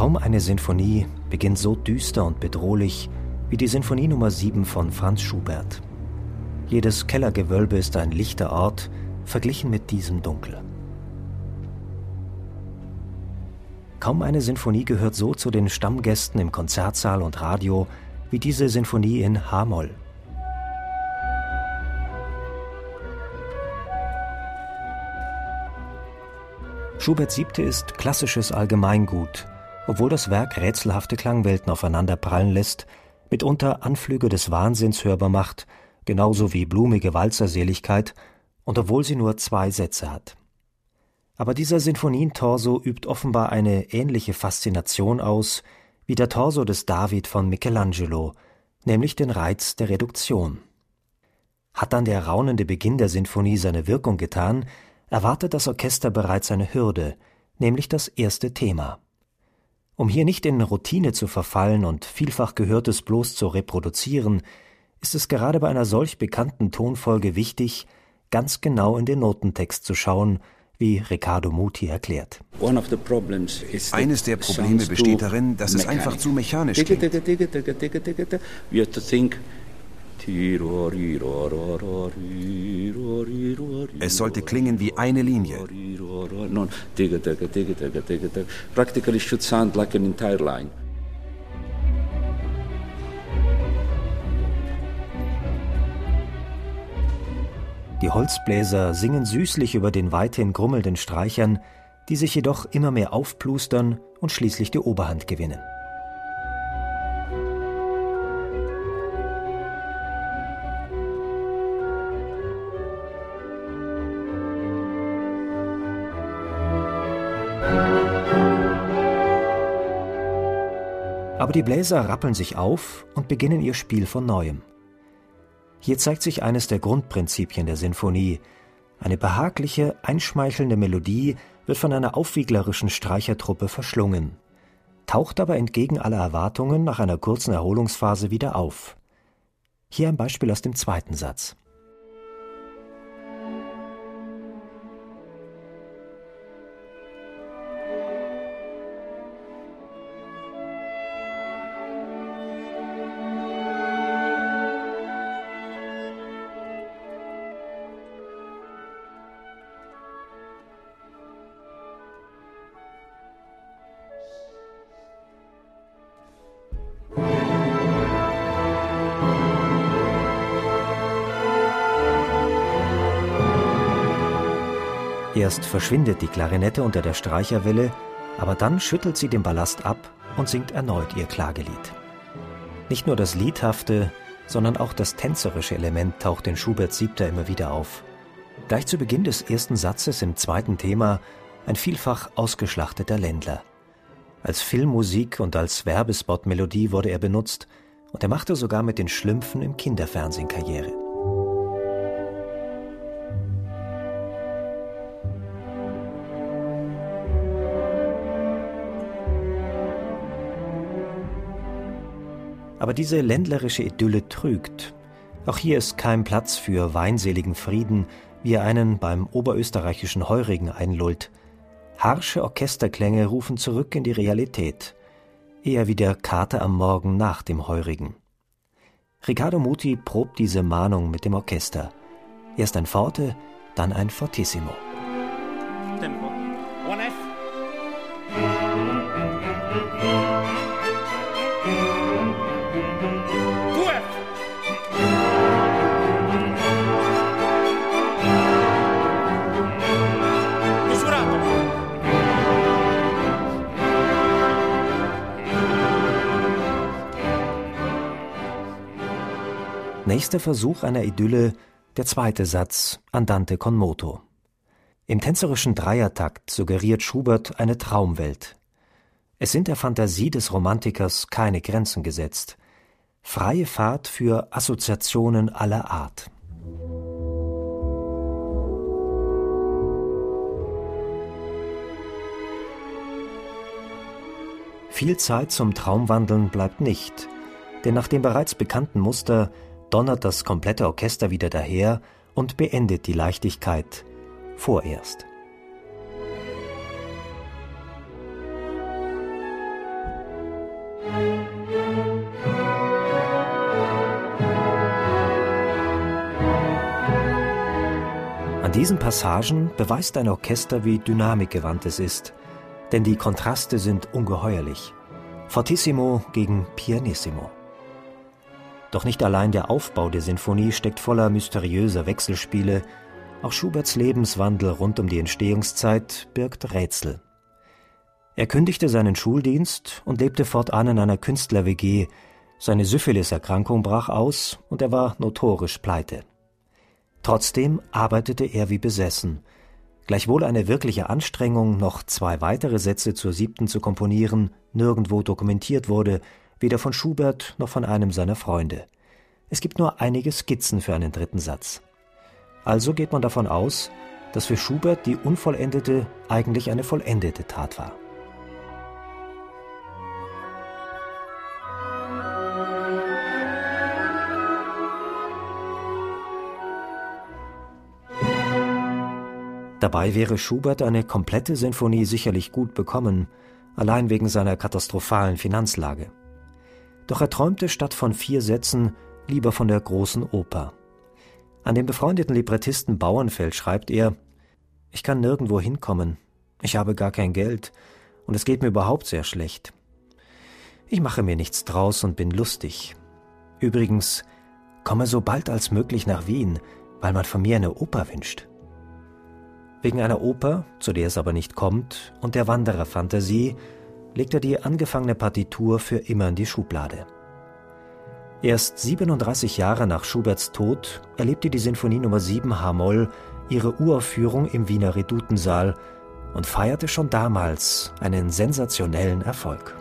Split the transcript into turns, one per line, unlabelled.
Kaum eine Sinfonie beginnt so düster und bedrohlich wie die Sinfonie Nummer 7 von Franz Schubert. Jedes Kellergewölbe ist ein lichter Ort, verglichen mit diesem Dunkel. Kaum eine Sinfonie gehört so zu den Stammgästen im Konzertsaal und Radio wie diese Sinfonie in H-Moll. Schubert siebte ist klassisches Allgemeingut, obwohl das Werk rätselhafte Klangwelten aufeinander prallen lässt, mitunter Anflüge des Wahnsinns hörbar macht, genauso wie blumige Walzerseligkeit, und obwohl sie nur zwei Sätze hat. Aber dieser Sinfonientorso übt offenbar eine ähnliche Faszination aus wie der Torso des David von Michelangelo, nämlich den Reiz der Reduktion. Hat dann der raunende Beginn der Sinfonie seine Wirkung getan, erwartet das Orchester bereits eine Hürde, nämlich das erste Thema. Um hier nicht in Routine zu verfallen und vielfach Gehörtes bloß zu reproduzieren, ist es gerade bei einer solch bekannten Tonfolge wichtig, ganz genau in den Notentext zu schauen, wie Riccardo Muti erklärt.
Eines der Probleme besteht darin, dass es einfach zu mechanisch klingt. Es sollte klingen wie eine Linie.
Practically should sound like an entire line. Die Holzbläser singen süßlich über den weithin grummelnden Streichern, die sich jedoch immer mehr aufplustern und schließlich die Oberhand gewinnen. Aber die Bläser rappeln sich auf und beginnen ihr Spiel von neuem. Hier zeigt sich eines der Grundprinzipien der Sinfonie. Eine behagliche, einschmeichelnde Melodie wird von einer aufwieglerischen Streichertruppe verschlungen, taucht aber entgegen aller Erwartungen nach einer kurzen Erholungsphase wieder auf. Hier ein Beispiel aus dem zweiten Satz. Erst verschwindet die Klarinette unter der Streicherwelle, aber dann schüttelt sie den Ballast ab und singt erneut ihr Klagelied. Nicht nur das Liedhafte, sondern auch das tänzerische Element taucht in Schuberts Siebter immer wieder auf. Gleich zu Beginn des ersten Satzes im zweiten Thema ein vielfach ausgeschlachteter Ländler. Als Filmmusik und als Werbespotmelodie wurde er benutzt und er machte sogar mit den Schlümpfen im Kinderfernsehen Karriere. Aber diese ländlerische Idylle trügt. Auch hier ist kein Platz für weinseligen Frieden, wie er einen beim oberösterreichischen Heurigen einlullt. Harsche Orchesterklänge rufen zurück in die Realität, eher wie der Kater am Morgen nach dem Heurigen. Riccardo Muti probt diese Mahnung mit dem Orchester. Erst ein Forte, dann ein Fortissimo. Tempo. One F. Nächster Versuch einer Idylle, der zweite Satz, Andante con moto. Im tänzerischen Dreiertakt suggeriert Schubert eine Traumwelt. Es sind der Fantasie des Romantikers keine Grenzen gesetzt. Freie Fahrt für Assoziationen aller Art. Viel Zeit zum Traumwandeln bleibt nicht, denn nach dem bereits bekannten Muster donnert das komplette Orchester wieder daher und beendet die Leichtigkeit vorerst. An diesen Passagen beweist ein Orchester, wie dynamikgewandt es ist, denn die Kontraste sind ungeheuerlich. Fortissimo gegen Pianissimo. Doch nicht allein der Aufbau der Sinfonie steckt voller mysteriöser Wechselspiele, auch Schuberts Lebenswandel rund um die Entstehungszeit birgt Rätsel. Er kündigte seinen Schuldienst und lebte fortan in einer Künstler-WG. Seine Syphiliserkrankung brach aus und er war notorisch pleite. Trotzdem arbeitete er wie besessen. Gleichwohl eine wirkliche Anstrengung, noch zwei weitere Sätze zur siebten zu komponieren, nirgendwo dokumentiert wurde, weder von Schubert noch von einem seiner Freunde. Es gibt nur einige Skizzen für einen dritten Satz. Also geht man davon aus, dass für Schubert die unvollendete eigentlich eine vollendete Tat war. Dabei wäre Schubert eine komplette Sinfonie sicherlich gut bekommen, allein wegen seiner katastrophalen Finanzlage. Doch er träumte statt von vier Sätzen lieber von der großen Oper. An den befreundeten Librettisten Bauernfeld schreibt er Ich kann nirgendwo hinkommen, ich habe gar kein Geld, und es geht mir überhaupt sehr schlecht. Ich mache mir nichts draus und bin lustig. Übrigens, komme so bald als möglich nach Wien, weil man von mir eine Oper wünscht. Wegen einer Oper, zu der es aber nicht kommt, und der Wandererfantasie legt er die angefangene Partitur für immer in die Schublade. Erst 37 Jahre nach Schuberts Tod erlebte die Sinfonie Nummer 7 H-Moll ihre Uraufführung im Wiener Redutensaal und feierte schon damals einen sensationellen Erfolg.